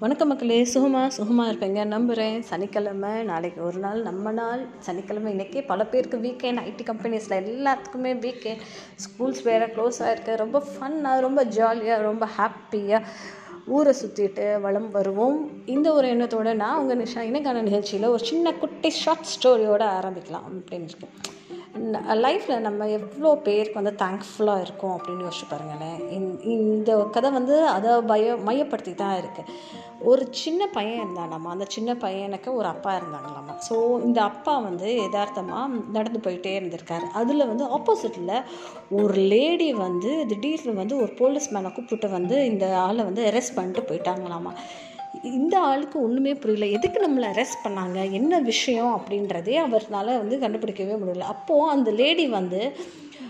வணக்கம் மக்களே சுகமாக சுகமாக இருப்பேங்க. நம்புகிறேன் சனிக்கிழமை நாளைக்கு ஒரு நாள் நம்ம நாள். சனிக்கிழமை இன்றைக்கி பல பேருக்கு வீக்கெண்ட் ஐடி கம்பெனிஸில் எல்லாத்துக்குமே வீக்கெண்ட் ஸ்கூல்ஸ் வேறு க்ளோஸ் ஆகிருக்கு ரொம்ப ஃபன்னாக ரொம்ப ஜாலியாக ரொம்ப ஹாப்பியாக ஊரை சுற்றிட்டு வளம் வருவோம். இந்த ஒரு எண்ணத்தோடு நான் உங்கள் நிஷா இணைக்கான நிகழ்ச்சியில் ஒரு சின்ன குட்டி ஷார்ட் ஸ்டோரியோடு ஆரம்பிக்கலாம் அப்படின்னு இருக்கேன். லைஃப்பில் நம்ம எவ்வளோ பேருக்கு வந்து தேங்க்ஃபுல்லாக இருக்கோம் அப்படின்னு யோசிச்சு பாருங்களேன். இந்த கதை வந்து அதை பய மையப்படுத்தி தான் இருக்குது ஒரு சின்ன பையன் இருந்தானாமா? அந்த சின்ன பையனுக்கு ஒரு அப்பா இருந்தாங்களாம்மா ஸோ இந்த அப்பா வந்து யதார்த்தமாக நடந்து போயிட்டே இருந்திருக்காரு. அதில் வந்து ஆப்போசிட்டில் ஒரு லேடி வந்து திடீர்னு வந்து ஒரு போலீஸ் மேனை கூப்பிட்டு வந்து இந்த ஆளை வந்து அரெஸ்ட் பண்ணிட்டு போயிட்டாங்களாம்மா இந்த ஆளுக்கு ஒன்றுமே புரியல. எதுக்கு நம்மளை அரெஸ்ட் பண்ணாங்க? என்ன விஷயம் அப்படின்றதே அவர்னால வந்து கண்டுபிடிக்கவே முடியல. அப்போது அந்த லேடி வந்து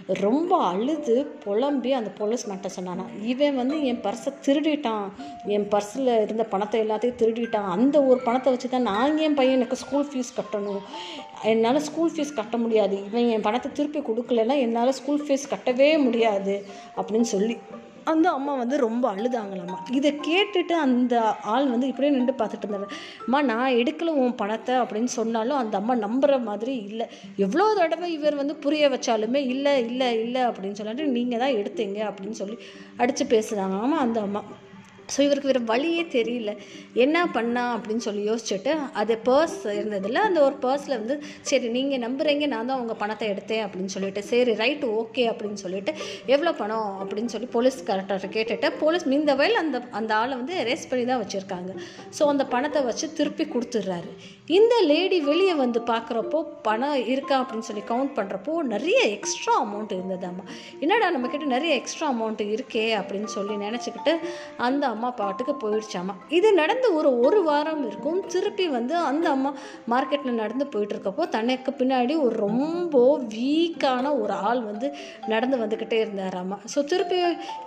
ரொம்ப அழுது புலம்பி அந்த போலீஸ் மேட்டை சொன்னானா இவன் வந்து என் பர்ஸை திருடிட்டான். என் பர்ஸில் இருந்த பணத்தை எல்லாத்தையும் திருடிட்டான். அந்த ஒரு பணத்தை வச்சு தான் நான் என் எனக்கு ஸ்கூல் ஃபீஸ் கட்டணும். என்னால் ஸ்கூல் ஃபீஸ் கட்ட முடியாது. இவன் என் பணத்தை திருப்பி கொடுக்கலன்னா என்னால் ஸ்கூல் ஃபீஸ் கட்டவே முடியாது. அப்படின்னு சொல்லி அந்த அம்மா வந்து ரொம்ப அழுதாங்களாம்மா. இதை கேட்டுட்டு அந்த ஆள் வந்து இப்படியே நின்று பார்த்துட்டு இருந்தாரு. அம்மா நான் எடுக்கல உன் பணத்தை அப்படின்னு சொன்னாலும் அந்த அம்மா நம்புகிற மாதிரி இல்லை. எவ்வளோ தடவை இவர் வந்து புரிய வச்சாலுமே இல்லை இல்லை இல்லை அப்படின்னு சொல்லிட்டு நீங்கள் தான் எடுத்தீங்க அப்படின்னு சொல்லி அடித்து பேசுகிறாங்க ஆமாம் அந்த அம்மா. ஸோ இவருக்கு வேறு வழியே தெரியல. என்ன பண்ணா அப்படின்னு சொல்லி யோசிச்சுட்டு அது பர்ஸ் இருந்ததில்ல அந்த ஒரு பர்ஸில் வந்து சரி நீங்கள் நம்புகிறீங்க நான் தான் உங்கள் பணத்தை எடுத்தேன் அப்படின்னு சொல்லிட்டு சரி ரைட்டு ஓகே அப்படின்னு சொல்லிட்டு எவ்வளோ பணம் அப்படின்னு சொல்லி போலீஸ் கரெக்டாக கேட்டுட்டு போலீஸ் மீந்த வயல் அந்த அந்த ஆளை வந்து அரெஸ்ட் பண்ணி தான் வச்சுருக்காங்க. ஸோ அந்த பணத்தை வச்சு திருப்பி கொடுத்துட்றாரு. இந்த லேடி வெளியே வந்து பார்க்குறப்போ பணம் இருக்கா அப்படின்னு சொல்லி கவுண்ட் பண்ணுறப்போ நிறைய எக்ஸ்ட்ரா அமௌண்ட் இருந்ததாம்மா. என்னடா நம்மக்கிட்ட நிறைய எக்ஸ்ட்ரா அமௌண்ட் இருக்கே அப்படின்னு சொல்லி நினச்சிக்கிட்டு அந்த அம்மா பாட்டுக்கு போயிடுச்சாமா. இது நடந்து ஒரு ஒரு வாரம் இருக்கும். திருப்பி வந்து அந்த அம்மா மார்க்கெட்டில் நடந்து போயிட்டு இருக்கப்போ தனக்கு பின்னாடி ஒரு ரொம்ப வீக்கான ஒரு ஆள் வந்து நடந்து வந்துக்கிட்டே இருந்தார் அம்மா ஸோ திருப்பி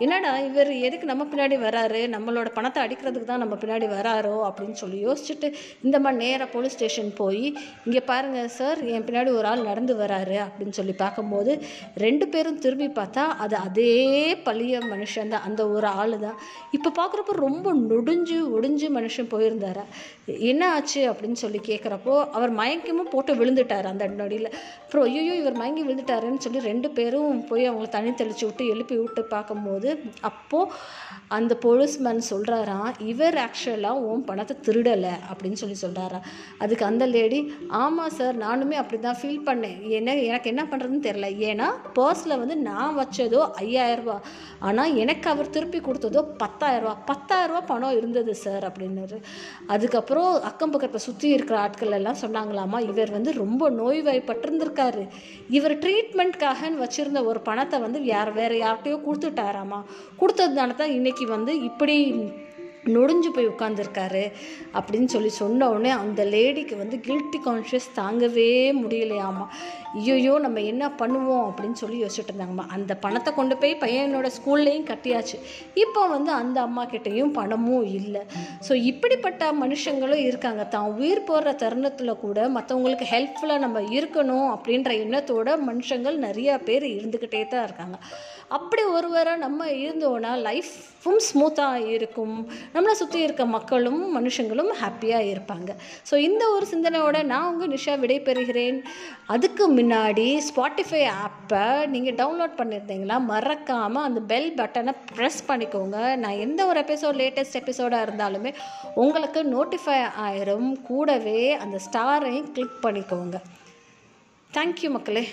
என்னடா இவர் எதுக்கு நம்ம பின்னாடி வராரு? நம்மளோட பணத்தை அடிக்கிறதுக்கு தான் நம்ம பின்னாடி வராரோ அப்படின்னு சொல்லி யோசிச்சுட்டு இந்த மாதிரி நேராக போலீஸ் ஸ்டேஷன் போய் இங்கே பாருங்கள் சார் என் பின்னாடி ஒரு ஆள் நடந்து வராரு அப்படின்னு சொல்லி பார்க்கும்போது ரெண்டு பேரும் திரும்பி பார்த்தா அது அதே பழைய மனுஷன் தான். அந்த ஒரு ஆள் தான் இப்போ பார்க்குறப்ப ரொம்ப நொடிஞ்சு ஒடிஞ்சு மனுஷன் போயிருந்தாரா. என்ன ஆச்சு அப்படின்னு சொல்லி கேட்குறப்போ அவர் மயக்கமும் போட்டு விழுந்துட்டார் அந்த நொடியில். அப்புறம் ஐயோ இவர் மயங்கி விழுந்துட்டாருன்னு சொல்லி ரெண்டு பேரும் போய் அவங்கள தண்ணி தெளித்து விட்டு எழுப்பி விட்டு பார்க்கும்போது அப்போது அந்த போலீஸ்மேன் சொல்கிறாராம் இவர் ஆக்சுவலாக உன் பணத்தை திருடலை அப்படின்னு சொல்லி சொல்கிறாரா அதுக்கு அந்த லேடி ஆமாம் சார் நானுமே அப்படி தான் ஃபீல் பண்ணேன். என்ன எனக்கு என்ன பண்ணுறதுன்னு தெரில ஏன்னா பர்ஸில் வந்து நான் வச்சதோ ஐயாயிரரூபா ஆனால் எனக்கு அவர் திருப்பி கொடுத்ததோ பத்தாயிரரூபா பத்தாயிரரூபா பணம் இருந்தது சார் அப்படின்னாரு. அதுக்கப்புறம் அக்கம் பக்கத்தை சுற்றி இருக்கிற ஆட்கள் எல்லாம் சொன்னாங்களாமா இவர் வந்து ரொம்ப நோய்வாய்ப்பட்டிருந்திருக்காரு. இவர் ட்ரீட்மெண்ட்காகன்னு வச்சுருந்த ஒரு பணத்தை வந்து யார் வேறு யார்கிட்டையோ கொடுத்துட்டாராமா. கொடுத்ததுனால தான் இன்றைக்கி வந்து இப்படி நொடிஞ்சு போய் உட்காந்துருக்காரு அப்படின்னு சொல்லி சொன்ன உடனே அந்த லேடிக்கு வந்து கில்ட்டி கான்ஷியஸ் தாங்கவே முடியலையாமா. ஐயோயோ நம்ம என்ன பண்ணுவோம் அப்படின்னு சொல்லி யோசிச்சுட்டு இருந்தாங்கம்மா. அந்த பணத்தை கொண்டு போய் பையனோட ஸ்கூல்லையும் கட்டியாச்சு. இப்போ வந்து அந்த அம்மா கிட்டேயும் பணமும் இல்லை. ஸோ இப்படிப்பட்ட மனுஷங்களும் இருக்காங்க. தான் உயிர் போடுற தருணத்தில் கூட மற்றவங்களுக்கு ஹெல்ப்ஃபுல்லாக நம்ம இருக்கணும் அப்படின்ற எண்ணத்தோட மனுஷங்கள் நிறையா பேர் இருந்துக்கிட்டே தான் இருக்காங்க. அப்படி ஒருவராக நம்ம இருந்தோன்னா லைஃப்பும் ஸ்மூத்தாக இருக்கும். நம்மளை சுற்றி இருக்க மக்களும் மனுஷங்களும் ஹாப்பியாக இருப்பாங்க. ஸோ இந்த ஒரு சிந்தனையோட நான் உங்கள் நிஷா விடைபெறுகிறேன் அதுக்கு முன்னாடி ஸ்பாட்டிஃபை ஆப்பை நீங்கள் டவுன்லோட் பண்ணியிருந்தீங்களா மறக்காமல் அந்த பெல் பட்டனை ப்ரெஸ் பண்ணிக்கோங்க. நான் எந்த ஒரு எபிசோட் லேட்டஸ்ட் எபிசோடாக இருந்தாலுமே உங்களுக்கு நோட்டிஃபை ஆயிரும். கூடவே அந்த ஸ்டாரையும் கிளிக் பண்ணிக்கோங்க. தேங்க்யூ மக்களே.